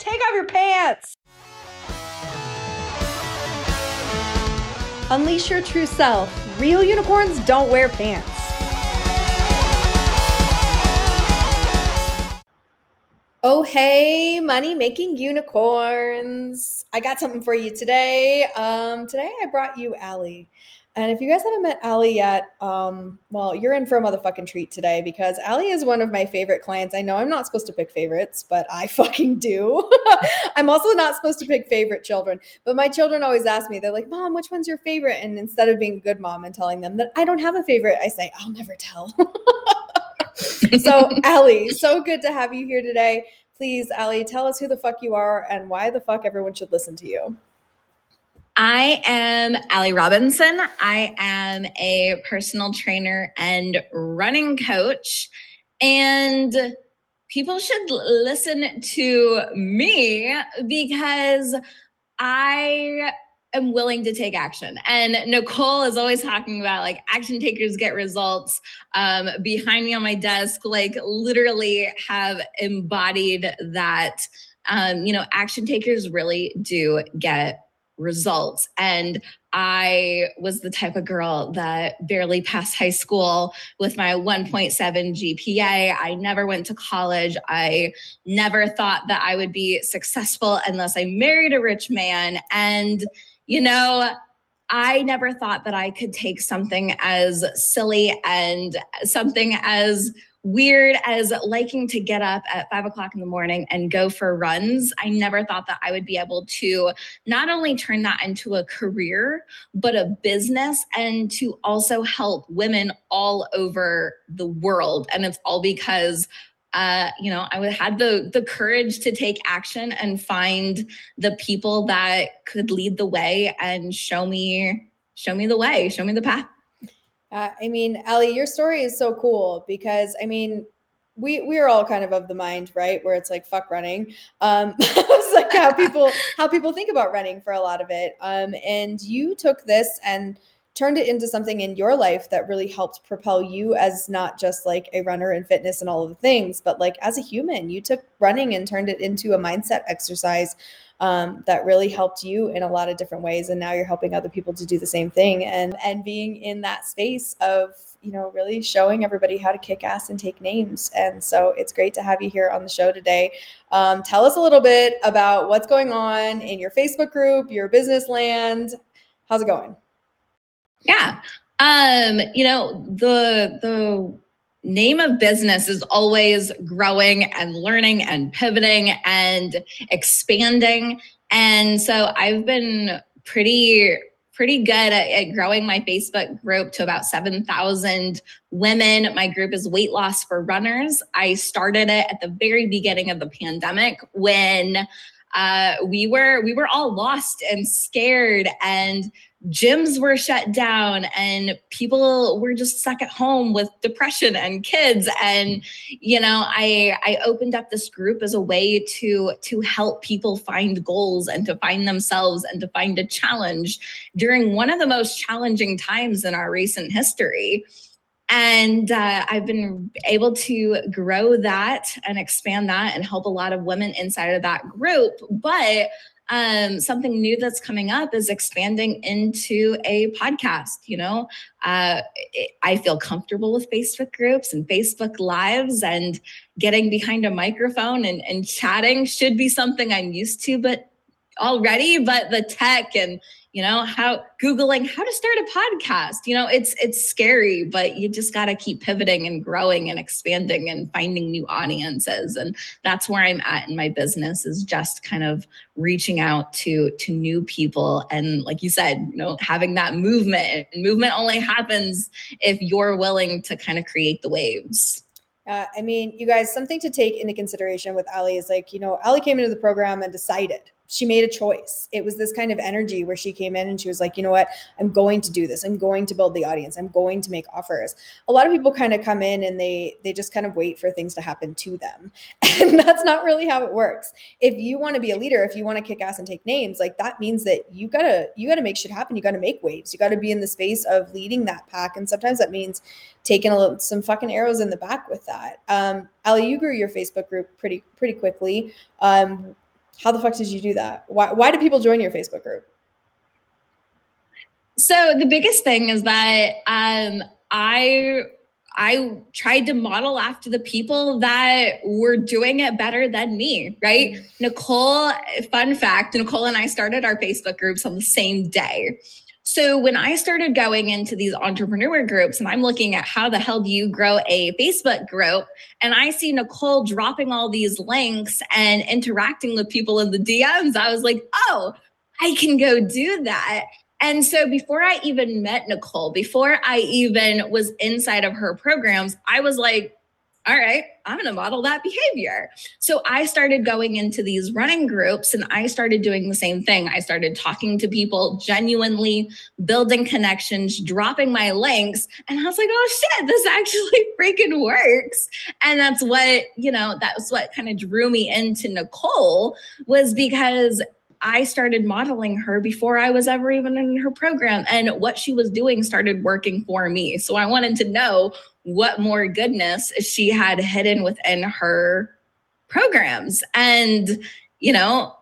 Take off your pants! Unleash your true self. Real unicorns don't wear pants. Oh, hey, money making unicorns. I got something for you today. Um, today I brought you Ally. And if you guys haven't met Ally yet, um, well, you're in for a motherfucking treat today because Ally is one of my favorite clients. I know I'm not supposed to pick favorites, but I fucking do. I'm also not supposed to pick favorite children, but my children always ask me, they're like, Mom, which one's your favorite? And instead of being a good mom and telling them that I don't have a favorite, I say, I'll never tell. so, Ally, so good to have you here today. Please, Ally, tell us who the fuck you are and why the fuck everyone should listen to you. I am Ally Robinson. I am a personal trainer and running coach. And people should listen to me because I am willing to take action. And Nicole is always talking about like action takers get results. Um, behind me on my desk, like literally have embodied that. Um, you know, action takers really do get results. And I was the type of girl that barely passed high school with my 1.7 GPA. I never went to college. I never thought that I would be successful unless I married a rich man. And, you know, I never thought that I could take something as silly and something as weird as liking to get up at five o'clock in the morning and go for runs, I never thought that I would be able to not only turn that into a career, but a business and to also help women all over the world. And it's all because uh, you know, I had the the courage to take action and find the people that could lead the way and show me show me the way, show me the path. Uh, I mean, Ally, your story is so cool because I mean, we we are all kind of of the mind, right, where it's like fuck running. Um, it's like how people how people think about running for a lot of it. Um, and you took this and turned it into something in your life that really helped propel you as not just like a runner in fitness and all of the things, but like as a human. You took running and turned it into a mindset exercise um, that really helped you in a lot of different ways. And now you're helping other people to do the same thing. And and being in that space of you know really showing everybody how to kick ass and take names. And so it's great to have you here on the show today. Um, tell us a little bit about what's going on in your facebook group your business land. How's it going? Yeah. Um you know the the name of business is always growing and learning and pivoting and expanding. And so I've been pretty pretty good at, at, growing my Facebook group to about 7,000 women. My group is Weight Loss for Runners. I started it at the very beginning of the pandemic when uh, we were we were all lost and scared and gyms were shut down and people were just stuck at home with depression and kids and you know i i opened up this group as a way to to help people find goals and to find themselves and to find a challenge during one of the most challenging times in our recent history and uh, I've been able to grow that and expand that and help a lot of women inside of that group. But um, something new that's coming up is expanding into a podcast. You know, uh, I feel comfortable with Facebook groups and Facebook lives, and getting behind a microphone and, and chatting should be something I'm used to, but already. But the tech and you know how googling how to start a podcast you know it's it's scary but you just got to keep pivoting and growing and expanding and finding new audiences. And that's where i'm at in my business is just kind of reaching out to to new people. And like you said you know having that movement movement only happens if you're willing to kind of create the waves. Uh, I mean, you guys, something to take into consideration with Ally is like, you know, Ally came into the program and decided she made a choice. It was this kind of energy where she came in and she was like, you know what? I'm going to do this. I'm going to build the audience. I'm going to make offers. A lot of people kind of come in and they they just kind of wait for things to happen to them. And that's not really how it works. If you want to be a leader, if you want to kick ass and take names, like that means that you got to you got to make shit happen. You got to make waves. You got to be in the space of leading that pack and sometimes that means taking a little, some fucking arrows in the back with that. Um Ally, you grew your Facebook group pretty pretty quickly. Um how the fuck did you do that? Why why do people join your Facebook group? So the biggest thing is that um, I I tried to model after the people that were doing it better than me, right? Mm-hmm. Nicole, fun fact, Nicole and I started our Facebook groups on the same day. So when I started going into these entrepreneur groups and I'm looking at how the hell do you grow a Facebook group and I see Nicole dropping all these links and interacting with people in the DMs, I was like, "Oh, I can go do that." And so before I even met Nicole, before I even was inside of her programs, I was like, all right, I'm going to model that behavior. So I started going into these running groups and I started doing the same thing. I started talking to people genuinely, building connections, dropping my links. And I was like, oh shit, this actually freaking works. And that's what, you know, that was what kind of drew me into Nicole was because I started modeling her before I was ever even in her program. And what she was doing started working for me. So I wanted to know what more goodness she had hidden within her programs. And, you know,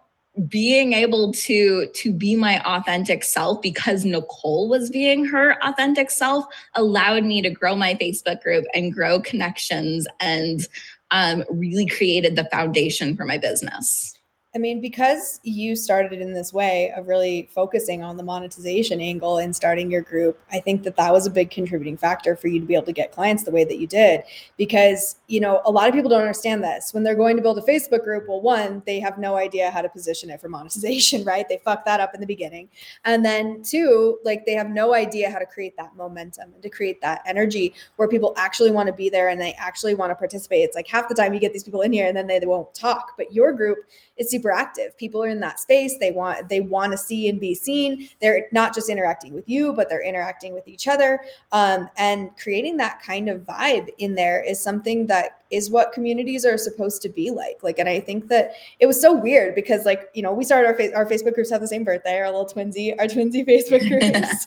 being able to to be my authentic self because Nicole was being her authentic self allowed me to grow my Facebook group and grow connections and um, really created the foundation for my business. I mean, because you started in this way of really focusing on the monetization angle and starting your group, I think that that was a big contributing factor for you to be able to get clients the way that you did. Because, you know, a lot of people don't understand this. When they're going to build a Facebook group, well, one, they have no idea how to position it for monetization, right? They fuck that up in the beginning. And then two, like they have no idea how to create that momentum and to create that energy where people actually want to be there and they actually want to participate. It's like half the time you get these people in here and then they, they won't talk. But your group, is super active. People are in that space. They want they want to see and be seen. They're not just interacting with you, but they're interacting with each other. Um, and creating that kind of vibe in there is something that is what communities are supposed to be like. Like, and I think that it was so weird because, like, you know, we started our fa- our Facebook groups have the same birthday, our little twinsy, our twinsy Facebook groups.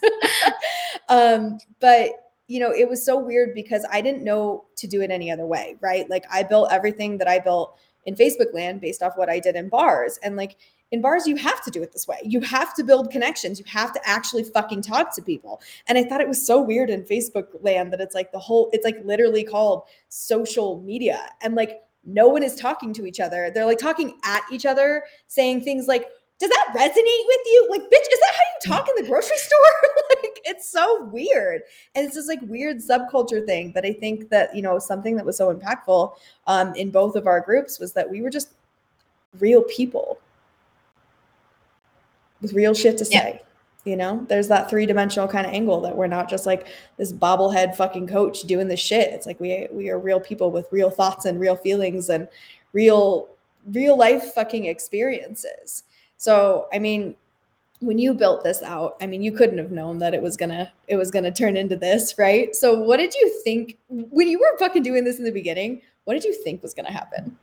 um, but you know, it was so weird because I didn't know to do it any other way, right? Like, I built everything that I built in Facebook land based off what I did in bars. And like in bars, you have to do it this way. You have to build connections. You have to actually fucking talk to people. And I thought it was so weird in Facebook land that it's like the whole, it's like literally called social media. And like no one is talking to each other. They're like talking at each other, saying things like, does that resonate with you? Like, bitch, is that how you talk in the grocery store? like, it's so weird. And it's this like weird subculture thing But I think that, you know, something that was so impactful um, in both of our groups was that we were just real people with real shit to say. Yeah. You know, there's that three dimensional kind of angle that we're not just like this bobblehead fucking coach doing the shit. It's like we we are real people with real thoughts and real feelings and real real life fucking experiences. So, I mean, when you built this out, I mean, you couldn't have known that it was gonna it was gonna turn into this, right? So, what did you think when you were fucking doing this in the beginning? What did you think was gonna happen?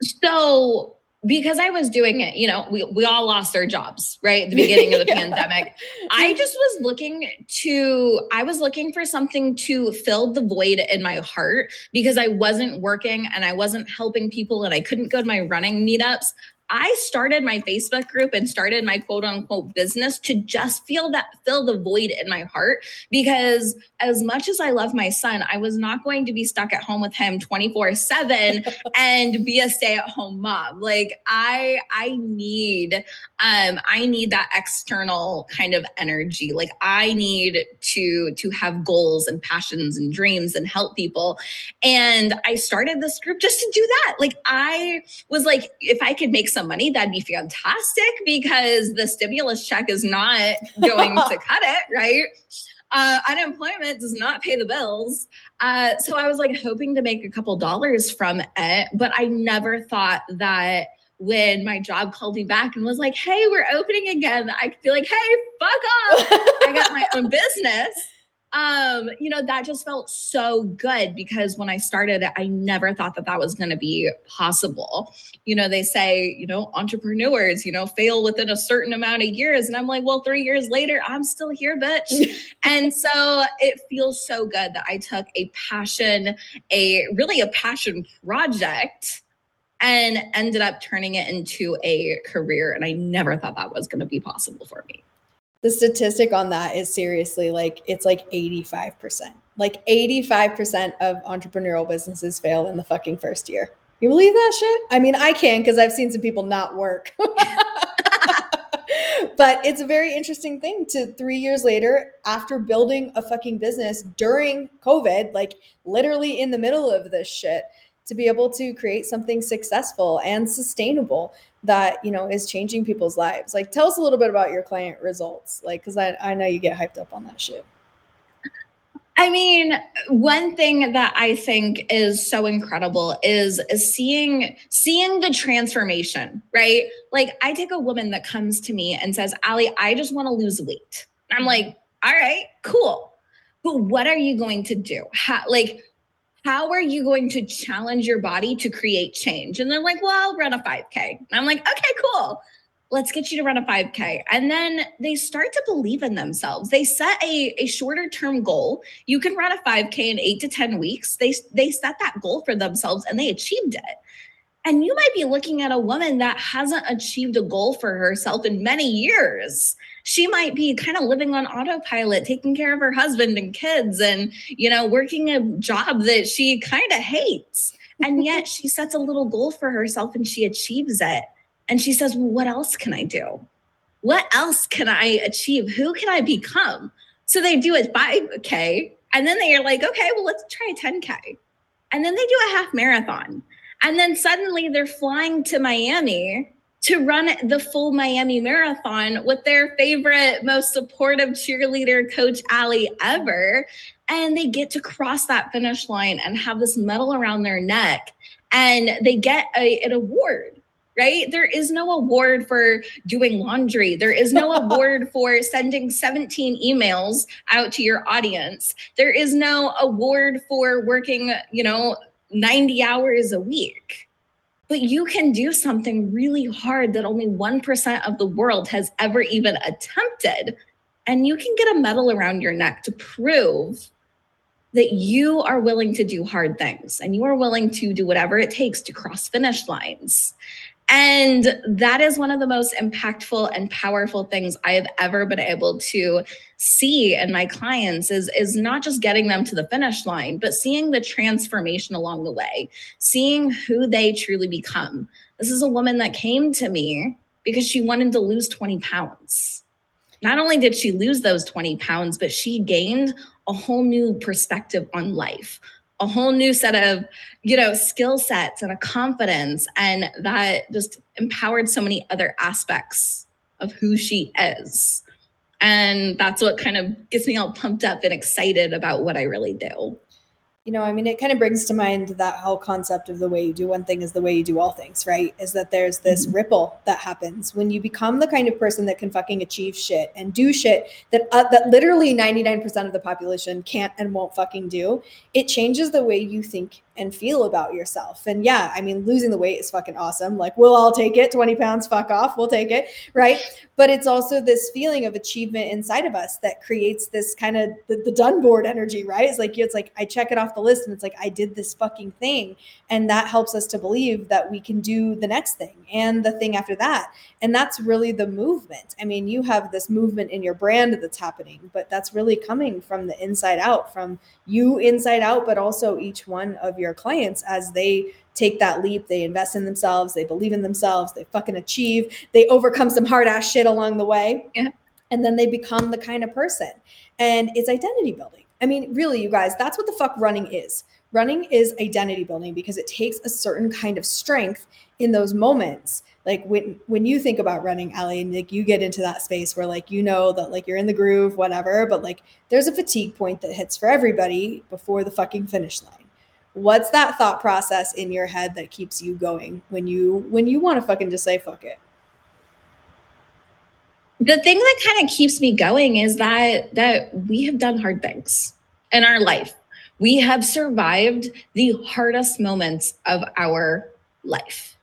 So, because I was doing it, you know, we, we all lost our jobs, right? At the beginning of the yeah. pandemic. I just was looking to, I was looking for something to fill the void in my heart because I wasn't working and I wasn't helping people and I couldn't go to my running meetups. I started my Facebook group and started my quote unquote business to just feel that fill the void in my heart because as much as I love my son, I was not going to be stuck at home with him 24/7 and be a stay-at-home mom. Like I I need um I need that external kind of energy. Like I need to to have goals and passions and dreams and help people. And I started this group just to do that. Like I was like if I could make some money, that'd be fantastic because the stimulus check is not going to cut it, right? Uh, unemployment does not pay the bills. Uh, so I was like hoping to make a couple dollars from it, but I never thought that when my job called me back and was like, hey, we're opening again, I could be like, hey, fuck off. I got my own business um you know that just felt so good because when i started i never thought that that was going to be possible you know they say you know entrepreneurs you know fail within a certain amount of years and i'm like well 3 years later i'm still here bitch and so it feels so good that i took a passion a really a passion project and ended up turning it into a career. And I never thought that was going to be possible for me. The statistic on that is seriously like it's like 85%. Like 85% of entrepreneurial businesses fail in the fucking first year. You believe that shit? I mean, I can because I've seen some people not work. but it's a very interesting thing to three years later, after building a fucking business during COVID, like literally in the middle of this shit, to be able to create something successful and sustainable that you know is changing people's lives like tell us a little bit about your client results like because I, I know you get hyped up on that shit I mean, one thing that I think is so incredible is, is seeing seeing the transformation, right? Like I take a woman that comes to me and says, Ally, I just want to lose weight. I'm like, all right, cool. But what are you going to do? How, like, how are you going to challenge your body to create change? And they're like, well, I'll run a 5K. And I'm like, okay, cool. Let's get you to run a 5K. And then they start to believe in themselves. They set a, a shorter term goal. You can run a 5K in eight to 10 weeks. They, they set that goal for themselves and they achieved it. And you might be looking at a woman that hasn't achieved a goal for herself in many years. She might be kind of living on autopilot, taking care of her husband and kids, and, you know, working a job that she kind of hates. And yet she sets a little goal for herself and she achieves it. And she says, Well, what else can I do? What else can I achieve? Who can I become? So they do a 5K and then they're like, okay, well, let's try a 10K. And then they do a half marathon. And then suddenly they're flying to Miami to run the full Miami marathon with their favorite, most supportive cheerleader, Coach Ally ever. And they get to cross that finish line and have this medal around their neck. And they get a, an award right? There is no award for doing laundry. There is no award for sending 17 emails out to your audience. There is no award for working, you know, 90 hours a week. But you can do something really hard that only 1% of the world has ever even attempted. And you can get a medal around your neck to prove that you are willing to do hard things and you are willing to do whatever it takes to cross finish lines. And that is one of the most impactful and powerful things I have ever been able to see in my clients is, is not just getting them to the finish line, but seeing the transformation along the way, seeing who they truly become. This is a woman that came to me because she wanted to lose 20 pounds. Not only did she lose those 20 pounds, but she gained a whole new perspective on life, a whole new set of you know skill sets and a confidence and that just empowered so many other aspects of who she is and that's what kind of gets me all pumped up and excited about what i really do you know, I mean, it kind of brings to mind that whole concept of the way you do one thing is the way you do all things, right? Is that there's this mm-hmm. ripple that happens when you become the kind of person that can fucking achieve shit and do shit that uh, that literally 99% of the population can't and won't fucking do. It changes the way you think and feel about yourself. And yeah, I mean, losing the weight is fucking awesome. Like, we'll all take it. 20 pounds, fuck off. We'll take it. Right. But it's also this feeling of achievement inside of us that creates this kind of the, the done board energy, right? It's like, it's like, I check it off the list and it's like, I did this fucking thing. And that helps us to believe that we can do the next thing and the thing after that. And that's really the movement. I mean, you have this movement in your brand that's happening, but that's really coming from the inside out, from you inside out, but also each one of your clients as they take that leap, they invest in themselves, they believe in themselves, they fucking achieve, they overcome some hard ass shit along the way. Yeah. And then they become the kind of person. And it's identity building. I mean, really, you guys, that's what the fuck running is. Running is identity building because it takes a certain kind of strength in those moments like when when you think about running Ally and like you get into that space where like you know that like you're in the groove whatever but like there's a fatigue point that hits for everybody before the fucking finish line what's that thought process in your head that keeps you going when you when you want to fucking just say fuck it the thing that kind of keeps me going is that that we have done hard things in our life we have survived the hardest moments of our life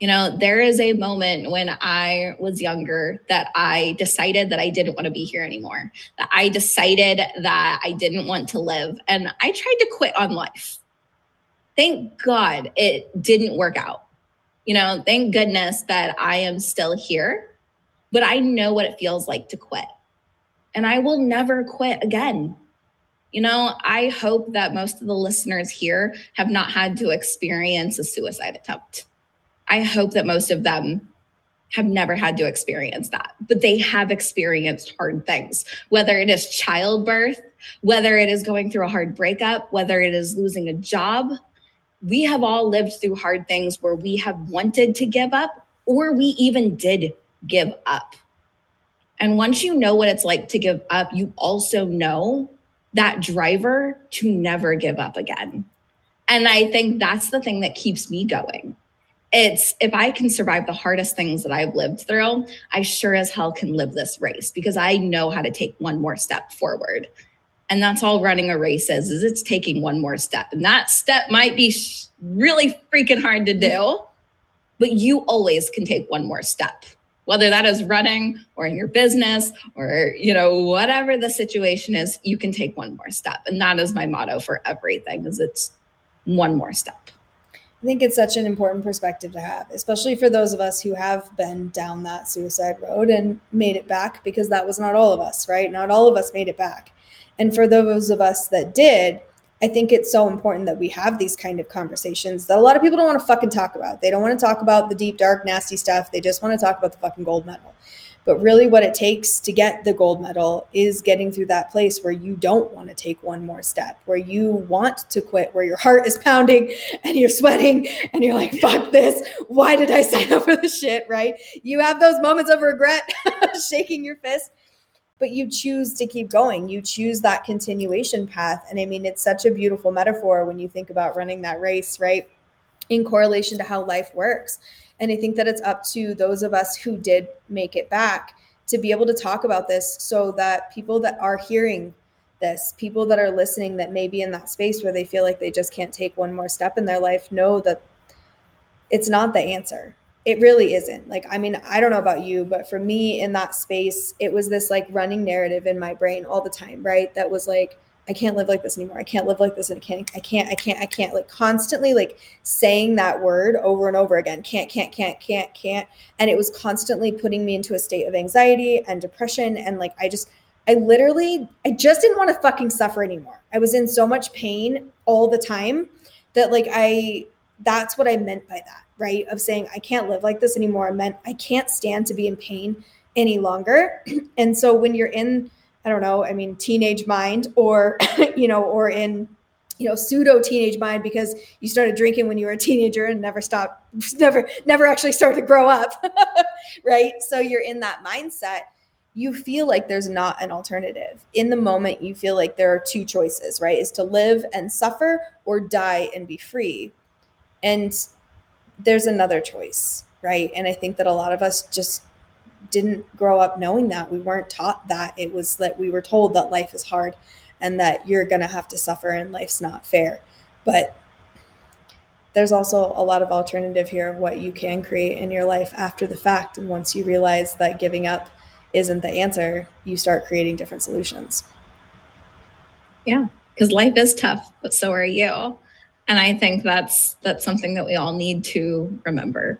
you know, there is a moment when I was younger that I decided that I didn't want to be here anymore, that I decided that I didn't want to live. And I tried to quit on life. Thank God it didn't work out. You know, thank goodness that I am still here, but I know what it feels like to quit. And I will never quit again. You know, I hope that most of the listeners here have not had to experience a suicide attempt. I hope that most of them have never had to experience that, but they have experienced hard things, whether it is childbirth, whether it is going through a hard breakup, whether it is losing a job. We have all lived through hard things where we have wanted to give up or we even did give up. And once you know what it's like to give up, you also know that driver to never give up again. And I think that's the thing that keeps me going. It's if I can survive the hardest things that I've lived through, I sure as hell can live this race because I know how to take one more step forward. And that's all running a race is, is it's taking one more step. And that step might be really freaking hard to do, but you always can take one more step. Whether that is running or in your business or you know whatever the situation is you can take one more step. And that is my motto for everything is it's one more step. I think it's such an important perspective to have especially for those of us who have been down that suicide road and made it back because that was not all of us right? Not all of us made it back and for those of us that did I think it's so important that we have these kind of conversations that a lot of people don't want to fucking talk about. They don't want to talk about the deep, dark, nasty stuff. They just want to talk about the fucking gold medal. But really, what it takes to get the gold medal is getting through that place where you don't want to take one more step, where you want to quit, where your heart is pounding and you're sweating and you're like, fuck this. Why did I sign up for this shit? Right? You have those moments of regret, shaking your fist but you choose to keep going. You choose that continuation path. And I mean, it's such a beautiful metaphor when you think about running that race, right? In correlation to how life works. And I think that it's up to those of us who did make it back to be able to talk about this so that people that are hearing this, people that are listening that may be in that space where they feel like they just can't take one more step in their life know that it's not the answer it really isn't. Like i mean i don't know about you but for me in that space it was this like running narrative in my brain all the time right? That was like i can't live like this anymore. I can't live like this and i can't i can't i can't i can't like constantly like saying that word over and over again can't can't can't can't can't. And it was constantly putting me into a state of anxiety and depression and like i just i literally i just didn't want to fucking suffer anymore. I was in so much pain all the time that like i that's what i meant by that right? Of saying, I can't live like this anymore. I meant I can't stand to be in pain any longer. and so when you're in, I don't know, I mean, teenage mind or, you know, or in, you know, pseudo teenage mind because you started drinking when you were a teenager and never stopped, never, never actually started to grow up, right? So you're in that mindset. You feel like there's not an alternative. In the moment, you feel like there are two choices, right? Is to live and suffer or die and be free. And there's another choice, right? And I think that a lot of us just didn't grow up knowing that. We weren't taught that. It was that we were told that life is hard and that you're going to have to suffer and life's not fair. But there's also a lot of alternative here of what you can create in your life after the fact. And once you realize that giving up isn't the answer, you start creating different solutions. Yeah, because life is tough, but so are you and i think that's that's something that we all need to remember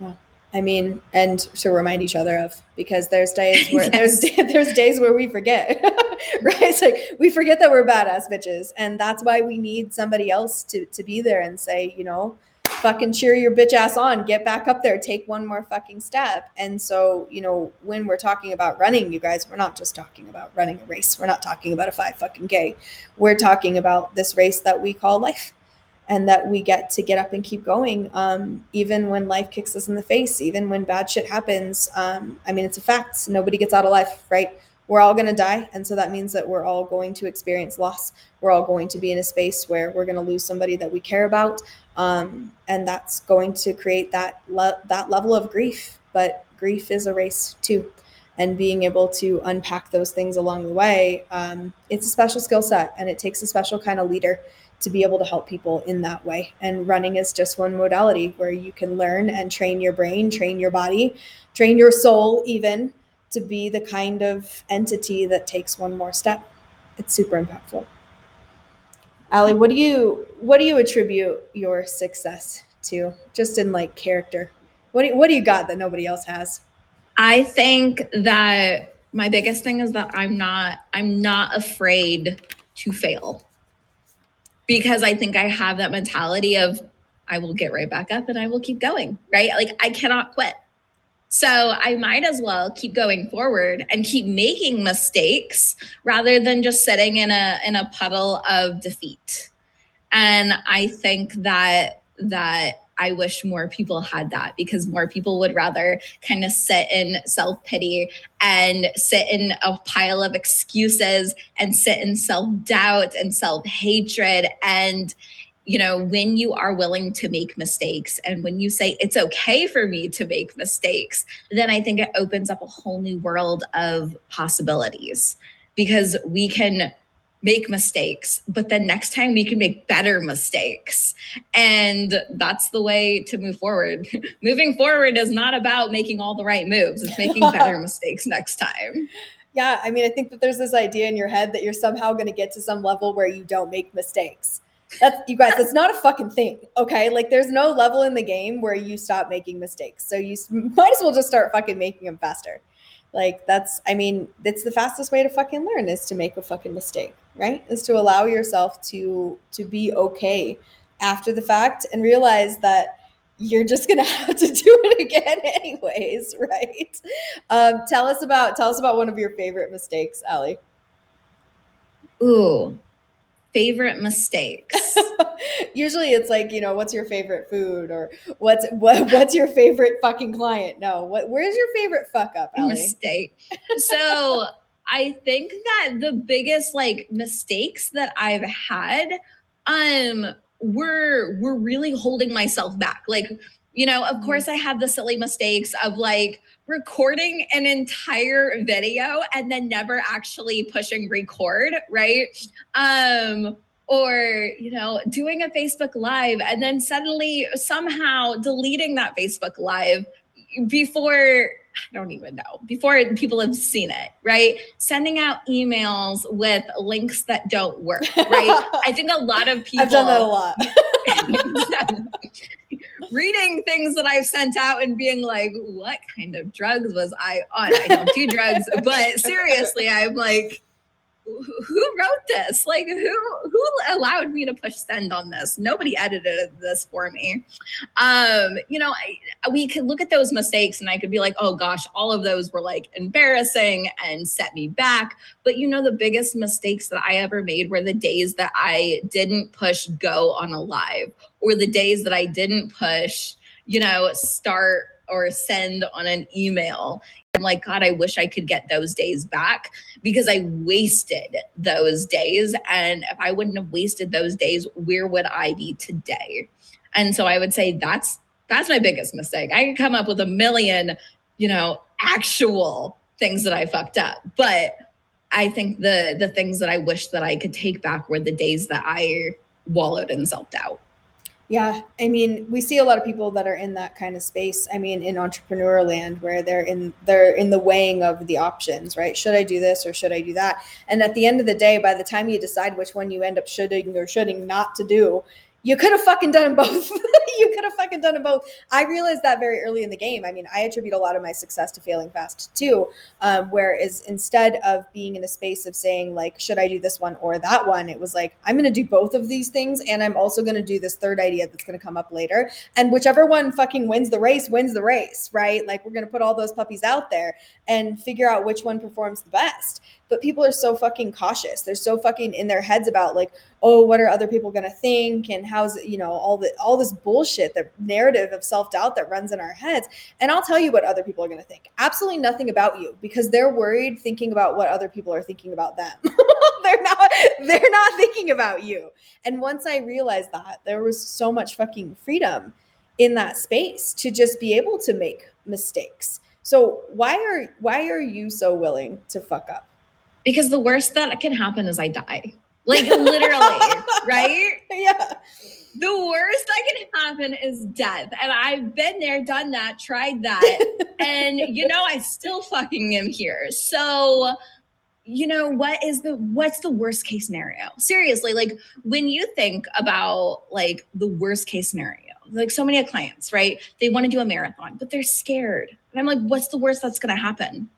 yeah. i mean and to remind each other of because there's days where yes. there's there's days where we forget right it's like we forget that we're badass bitches and that's why we need somebody else to to be there and say you know fucking cheer your bitch ass on, get back up there, take one more fucking step. And so, you know, when we're talking about running, you guys, we're not just talking about running a race. We're not talking about a five fucking K. We're talking about this race that we call life and that we get to get up and keep going um, even when life kicks us in the face even when bad shit happens um, i mean it's a fact nobody gets out of life right we're all going to die and so that means that we're all going to experience loss we're all going to be in a space where we're going to lose somebody that we care about um, and that's going to create that le- that level of grief. But grief is a race too, and being able to unpack those things along the way, um, it's a special skill set, and it takes a special kind of leader to be able to help people in that way. And running is just one modality where you can learn and train your brain, train your body, train your soul, even to be the kind of entity that takes one more step. It's super impactful. Ally, what do you what do you attribute your success to? just in like character? What do, you, what do you got that nobody else has? I think that my biggest thing is that I'm not I'm not afraid to fail. Because I think I have that mentality of I will get right back up and I will keep going, right? Like I cannot quit. So I might as well keep going forward and keep making mistakes rather than just sitting in a in a puddle of defeat. And I think that that I wish more people had that because more people would rather kind of sit in self pity and sit in a pile of excuses and sit in self doubt and self hatred and you know, when you are willing to make mistakes and when you say it's okay for me to make mistakes, then I think it opens up a whole new world of possibilities because we can make mistakes, but then next time we can make better mistakes. And that's the way to move forward. Moving forward is not about making all the right moves, it's making better mistakes next time. Yeah, I mean, I think that there's this idea in your head that you're somehow going to get to some level where you don't make mistakes. That's you guys. That's not a fucking thing. Okay, like there's no level in the game where you stop making mistakes. So you might as well just start fucking making them faster. Like that's. I mean, it's the fastest way to fucking learn is to make a fucking mistake, right? Is to allow yourself to to be okay after the fact and realize that you're just gonna have to do it again anyways, right? Um, tell us about tell us about one of your favorite mistakes, Ally. Ooh, favorite mistakes? Usually it's like, you know, what's your favorite food or what's what, what's your favorite fucking client? No, what where's your favorite fuck up, Ally? Mistake. So I think that the biggest like mistakes that I've had um were were really holding myself back. Like, you know, of mm-hmm. course I have the silly mistakes of like recording an entire video and then never actually pushing record, right? Um, or you know doing a facebook live and then suddenly somehow deleting that facebook live before I don't even know before people have seen it, right? Sending out emails with links that don't work, right? I think a lot of people I've done that a lot. reading things that I've sent out and being like, what kind of drugs was I on? I don't do drugs, but seriously, I'm like, who wrote this? Like who who allowed me to push send on this? Nobody edited this for me. Um, you know, I, we could look at those mistakes and I could be like, "Oh gosh, all of those were like embarrassing and set me back." But you know the biggest mistakes that I ever made were the days that I didn't push go on a live or the days that I didn't push, you know, start or send on an email. I'm like, God, I wish I could get those days back because I wasted those days. And if I wouldn't have wasted those days, where would I be today? And so I would say that's that's my biggest mistake. I could come up with a million, you know, actual things that I fucked up. But I think the the things that I wish that I could take back were the days that I wallowed in self-doubt. Yeah, I mean, we see a lot of people that are in that kind of space. I mean, in entrepreneur land where they're in they're in the weighing of the options, right? Should I do this or should I do that? And at the end of the day, by the time you decide which one you end up shoulding or shoulding not to do, you could have fucking done both. you could have fucking done them both. I realized that very early in the game. I mean, I attribute a lot of my success to failing fast too. Um, whereas instead of being in a space of saying like, should I do this one or that one, it was like, I'm going to do both of these things, and I'm also going to do this third idea that's going to come up later. And whichever one fucking wins the race wins the race, right? Like we're going to put all those puppies out there and figure out which one performs the best but people are so fucking cautious. They're so fucking in their heads about like, oh, what are other people gonna think, and how's you know, all the all this bullshit, the narrative of self doubt that runs in our heads. And I'll tell you what other people are gonna think. Absolutely nothing about you because they're worried thinking about what other people are thinking about them. they're not they're not thinking about you. And once I realized that, there was so much fucking freedom in that space to just be able to make mistakes. So why are why are you so willing to fuck up? Because the worst that can happen is I die. Like literally, right? Yeah. The worst that can happen is death. And I've been there, done that, tried that. and you know, I still fucking am here. So, you know, what is the what's the worst case scenario? Seriously, like when you think about like the worst case scenario, like so many clients, right? They want to do a marathon, but they're scared. And I'm like, what's the worst that's going to happen?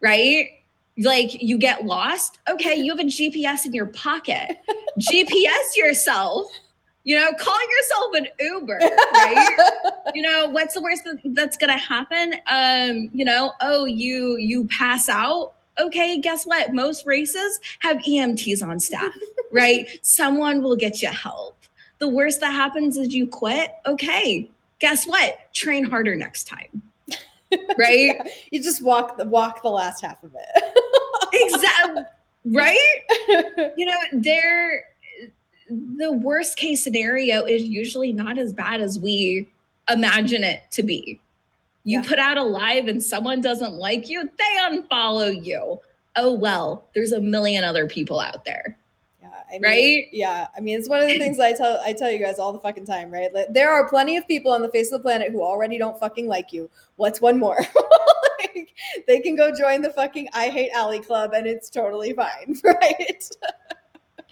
Right? Like you get lost. Okay, you have a GPS in your pocket. GPS yourself. You know, call yourself an Uber, right? you know, what's the worst that's going to happen? Um, you know, oh, you you pass out okay, guess what? Most races have EMTs on staff, right? Someone will get you help. The worst that happens is you quit. Okay, guess what? Train harder next time. Right? yeah, you just walk the walk the last half of it. Exactly. Right? you know, there the worst case scenario is usually not as bad as we imagine it to be. You yeah. put out a live and someone doesn't like you, they unfollow you. Oh, well, there's a million other people out there. Yeah, I mean, right? Yeah, I mean, it's one of the things I tell I tell you guys all the fucking time, right? Like, there are plenty of people on the face of the planet who already don't fucking like you. What's one more? like, they can go join the fucking I hate Ally club, and it's totally fine, right?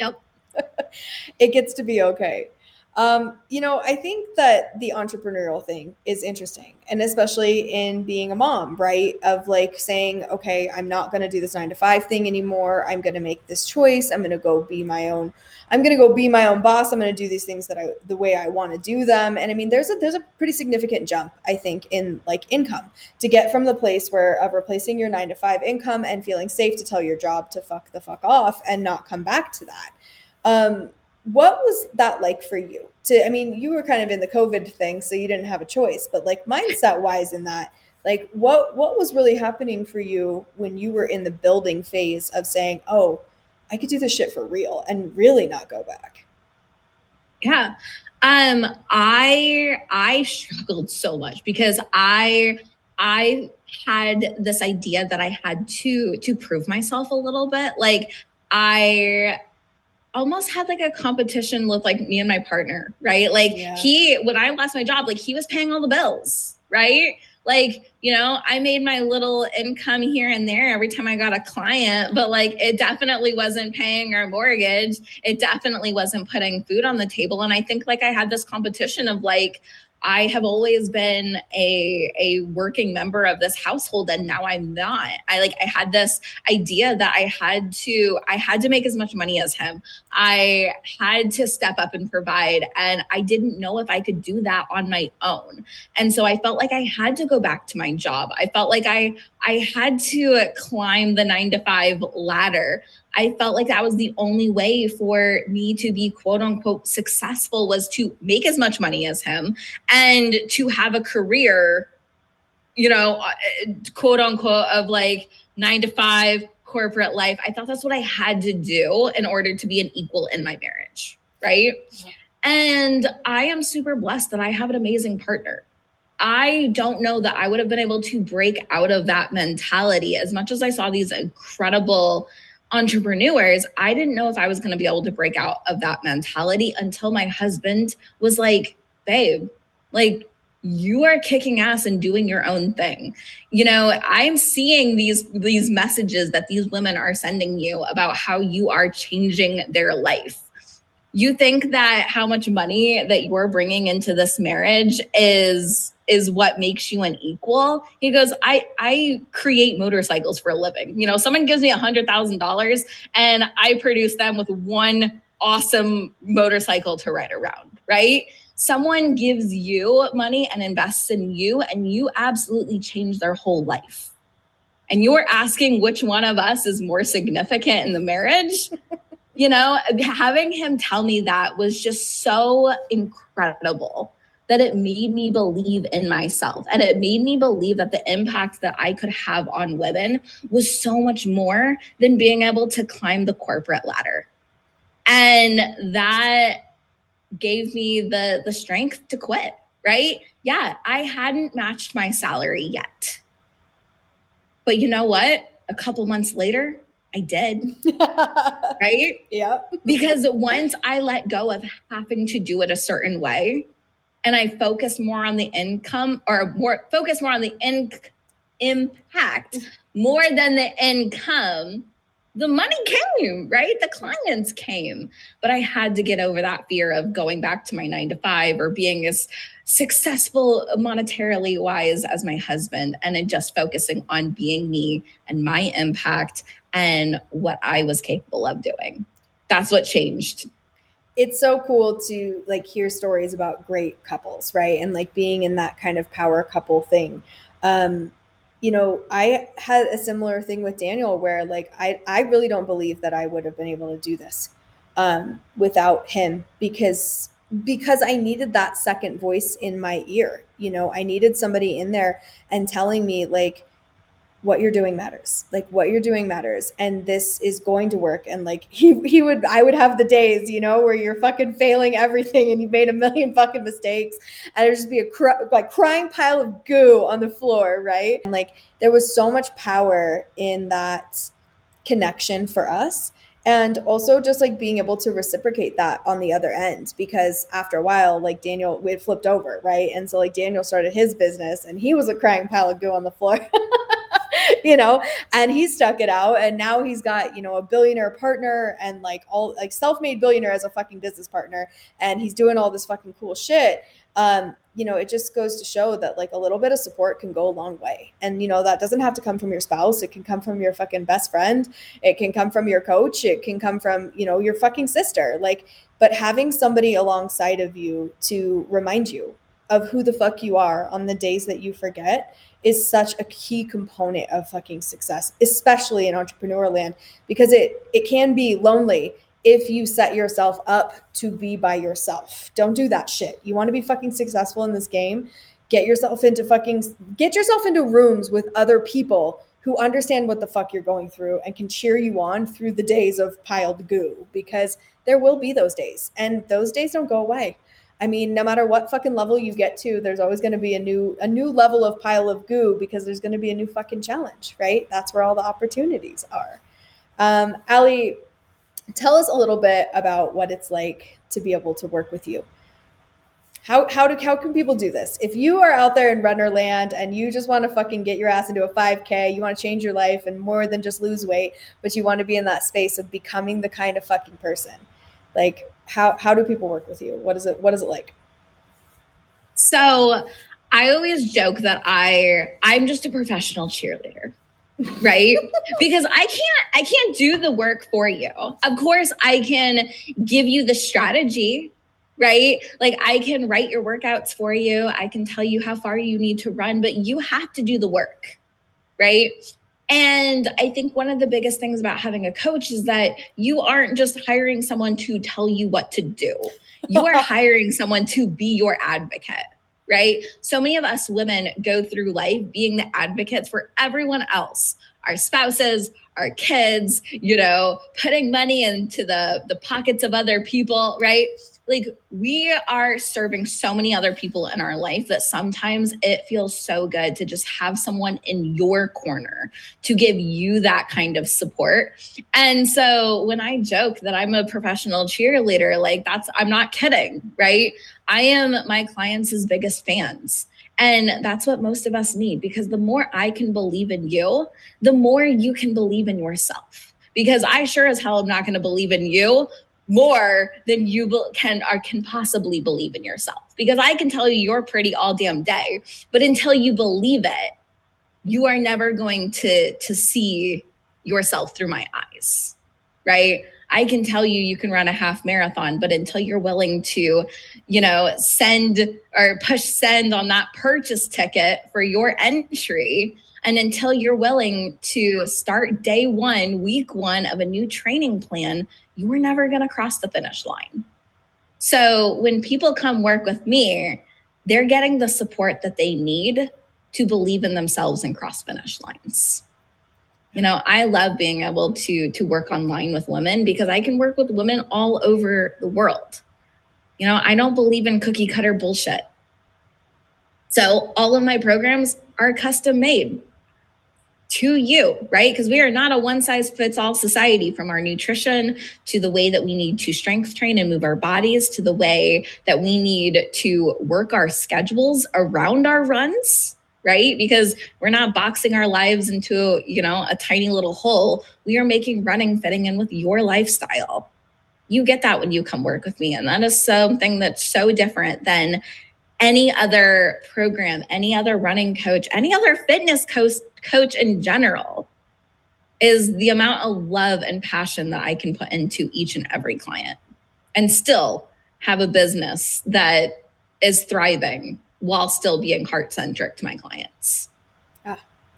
Yep. it gets to be okay. Um, you know, I think that the entrepreneurial thing is interesting, and especially in being a mom, right? Of like saying, okay, I'm not going to do this nine to five thing anymore. I'm going to make this choice. I'm going to go be my own. I'm going to go be my own boss. I'm going to do these things that I the way I want to do them. And I mean, there's a there's a pretty significant jump, I think, in like income to get from the place where of replacing your nine to five income and feeling safe to tell your job to fuck the fuck off and not come back to that. Um, what was that like for you? To i mean you were kind of in the covid thing so you didn't have a choice but like mindset wise in that like what what was really happening for you when you were in the building phase of saying oh i could do this shit for real and really not go back? Yeah. Um i i struggled so much because i i had this idea that i had to to prove myself a little bit. Like i almost had like a competition with like me and my partner, right? Like yeah. he, when I lost my job, like he was paying all the bills, right? Like, you know, I made my little income here and there every time I got a client, but like it definitely wasn't paying our mortgage. It definitely wasn't putting food on the table. And I think like I had this competition of like, I have always been a a working member of this household and now I'm not. I like I had this idea that I had to I had to make as much money as him. I had to step up and provide and I didn't know if I could do that on my own. And so I felt like I had to go back to my job. I felt like I I had to climb the 9 to 5 ladder. I felt like that was the only way for me to be quote unquote successful was to make as much money as him and to have a career, you know, uh, quote unquote, of like nine to five corporate life. I thought that's what I had to do in order to be an equal in my marriage. Right. And I am super blessed that I have an amazing partner. I don't know that I would have been able to break out of that mentality as much as I saw these incredible entrepreneurs, I didn't know if I was going to be able to break out of that mentality until my husband was like, babe, like you are kicking ass and doing your own thing. You know, I'm seeing these these messages that these women are sending you about how you are changing their life. You think that how much money that you're bringing into this marriage is is what makes you an equal he goes i i create motorcycles for a living. You know someone gives me a hundred thousand dollars and i produce them with one awesome motorcycle to ride around right? Someone gives you money and invests in you and you absolutely change their whole life. And you're asking which one of us is more significant in the marriage? You know having him tell me that was just so incredible that it made me believe in myself and it made me believe that the impact that I could have on women was so much more than being able to climb the corporate ladder. And that gave me the the strength to quit, right? Yeah, I hadn't matched my salary yet. But you know what? A couple months later, I did. right? Yeah. Because once I let go of having to do it a certain way, and I focus more on the income or more focus more on the in, impact more than the income, the money came, right? The clients came. But I had to get over that fear of going back to my nine to five or being as successful monetarily wise as my husband and just focusing on being me and my impact and what I was capable of doing. That's what changed. It's so cool to like hear stories about great couples, right? And like being in that kind of power couple thing. Um, you know, I had a similar thing with Daniel where like I I really don't believe that I would have been able to do this um without him because because I needed that second voice in my ear. You know, I needed somebody in there and telling me like what you're doing matters. Like what you're doing matters and this is going to work and like he he would I would have the days, you know, where you're fucking failing everything and you made a million fucking mistakes and it'd just be a cr- like crying pile of goo on the floor, right? And like there was so much power in that connection for us and also just like being able to reciprocate that on the other end because after a while like daniel we had flipped over right and so like daniel started his business and he was a crying pile of goo on the floor you know and he stuck it out and now he's got you know a billionaire partner and like all like self-made billionaire as a fucking business partner and he's doing all this fucking cool shit um, you know, it just goes to show that like a little bit of support can go a long way. And, you know, that doesn't have to come from your spouse. It can come from your fucking best friend. It can come from your coach. It can come from, you know, your fucking sister. Like, but having somebody alongside of you to remind you of who the fuck you are on the days that you forget is such a key component of fucking success, especially in entrepreneur land, because it it can be lonely if you set yourself up to be by yourself. Don't do that shit. You want to be fucking successful in this game? Get yourself into fucking get yourself into rooms with other people who understand what the fuck you're going through and can cheer you on through the days of piled goo because there will be those days and those days don't go away. I mean, no matter what fucking level you get to, there's always going to be a new a new level of pile of goo because there's going to be a new fucking challenge, right? That's where all the opportunities are. Um, Ally, tell us a little bit about what it's like to be able to work with you. How, how do how can people do this? If you are out there in runner land and you just want to fucking get your ass into a 5k, you want to change your life and more than just lose weight, but you want to be in that space of becoming the kind of fucking person. Like how how do people work with you? What is it what is it like? So, I always joke that I I'm just a professional cheerleader right? Because i can't i can't do the work for you. Of course i can give you the strategy right? Like i can write your workouts for you. I can tell you how far you need to run but you have to do the work right and i think one of the biggest things about having a coach is that you aren't just hiring someone to tell you what to do you are hiring someone to be your advocate right? So many of us women go through life being the advocates for everyone else, our spouses, our kids, you know, putting money into the the pockets of other people, right? Like we are serving so many other people in our life that sometimes it feels so good to just have someone in your corner to give you that kind of support. And so when I joke that I'm a professional cheerleader, like that's I'm not kidding, right? I am my clients' biggest fans. And that's what most of us need because the more I can believe in you, the more you can believe in yourself. Because I sure as hell am not going to believe in you more than you can or can possibly believe in yourself. Because I can tell you you're pretty all damn day, but until you believe it, you are never going to to see yourself through my eyes. Right? I can tell you you can run a half marathon, but until you're willing to, you know, send or push send on that purchase ticket for your entry, and until you're willing to start day one, week one of a new training plan, you were never going to cross the finish line. So when people come work with me, they're getting the support that they need to believe in themselves and cross finish lines. You know i love being able to to work online with women because i can work with women all over the world. You know i don't believe in cookie cutter bullshit. So all of my programs are custom made to you, right? Because we are not a one size fits all society from our nutrition to the way that we need to strength train and move our bodies to the way that we need to work our schedules around our runs right? Because we're not boxing our lives into, you know, a tiny little hole. We are making running fitting in with your lifestyle. You get that when you come work with me. And that is something that's so different than any other program, any other running coach, any other fitness coach, coach in general is the amount of love and passion that I can put into each and every client and still have a business that is thriving while still being heart centric to my clients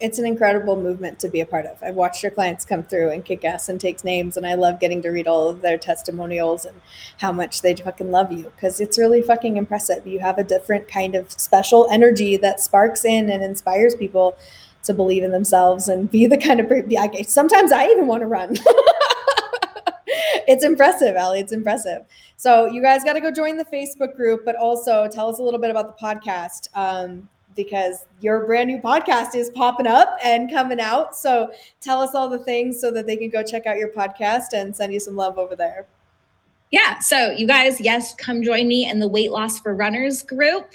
it's an incredible movement to be a part of. I've watched your clients come through and kick ass and takes names, and I love getting to read all of their testimonials and how much they fucking love you because it's really fucking impressive. You have a different kind of special energy that sparks in and inspires people to believe in themselves and be the kind of sometimes I even want to run. it's impressive, Ally. It's impressive. So you guys got to go join the Facebook group, but also tell us a little bit about the podcast. Um, because your brand new podcast is popping up and coming out. So tell us all the things so that they can go check out your podcast and send you some love over there. Yeah. So you guys, yes, come join me in the Weight Loss for Runners group.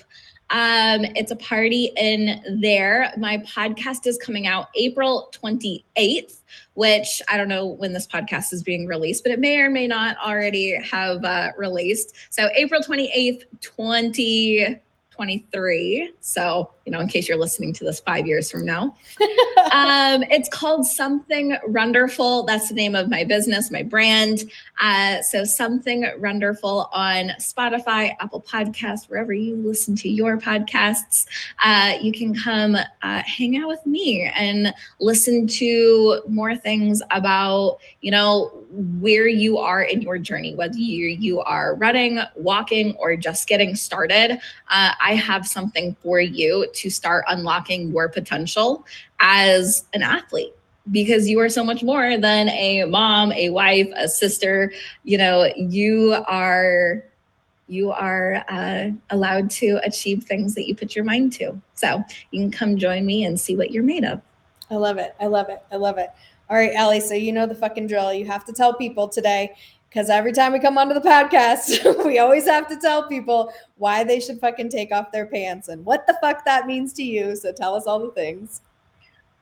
Um, it's a party in there. My podcast is coming out April 28th, which I don't know when this podcast is being released, but it may or may not already have uh, released. So April 28th, 20. 23. So, you know, in case you're listening to this five years from now, um, it's called Something Wonderful. That's the name of my business, my brand. Uh, so, Something Wonderful on Spotify, Apple Podcasts, wherever you listen to your podcasts. Uh, you can come uh, hang out with me and listen to more things about, you know, where you are in your journey, whether you, you are running, walking, or just getting started. Uh, I have something for you to start unlocking your potential as an athlete because you are so much more than a mom, a wife, a sister. You know, you are you are uh, allowed to achieve things that you put your mind to. So you can come join me and see what you're made of. I love it. I love it. I love it. All right, Ally. So you know the fucking drill. You have to tell people today because every time we come onto the podcast, we always have to tell people why they should fucking take off their pants and what the fuck that means to you. So tell us all the things.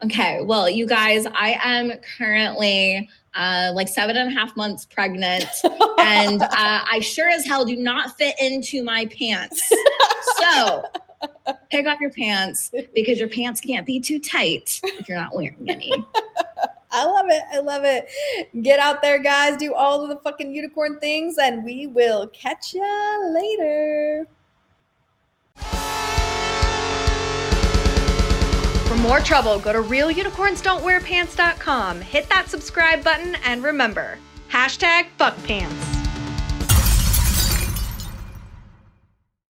Okay. Well, you guys, I am currently uh, like seven and a half months pregnant, and uh, I sure as hell do not fit into my pants. So take off your pants because your pants can't be too tight if you're not wearing any. I love it. I love it. Get out there, guys. Do all of the fucking unicorn things, and we will catch ya later. For more trouble, go to realunicornsdon'twearpants.com, hit that subscribe button, and remember, hashtag fuckpants.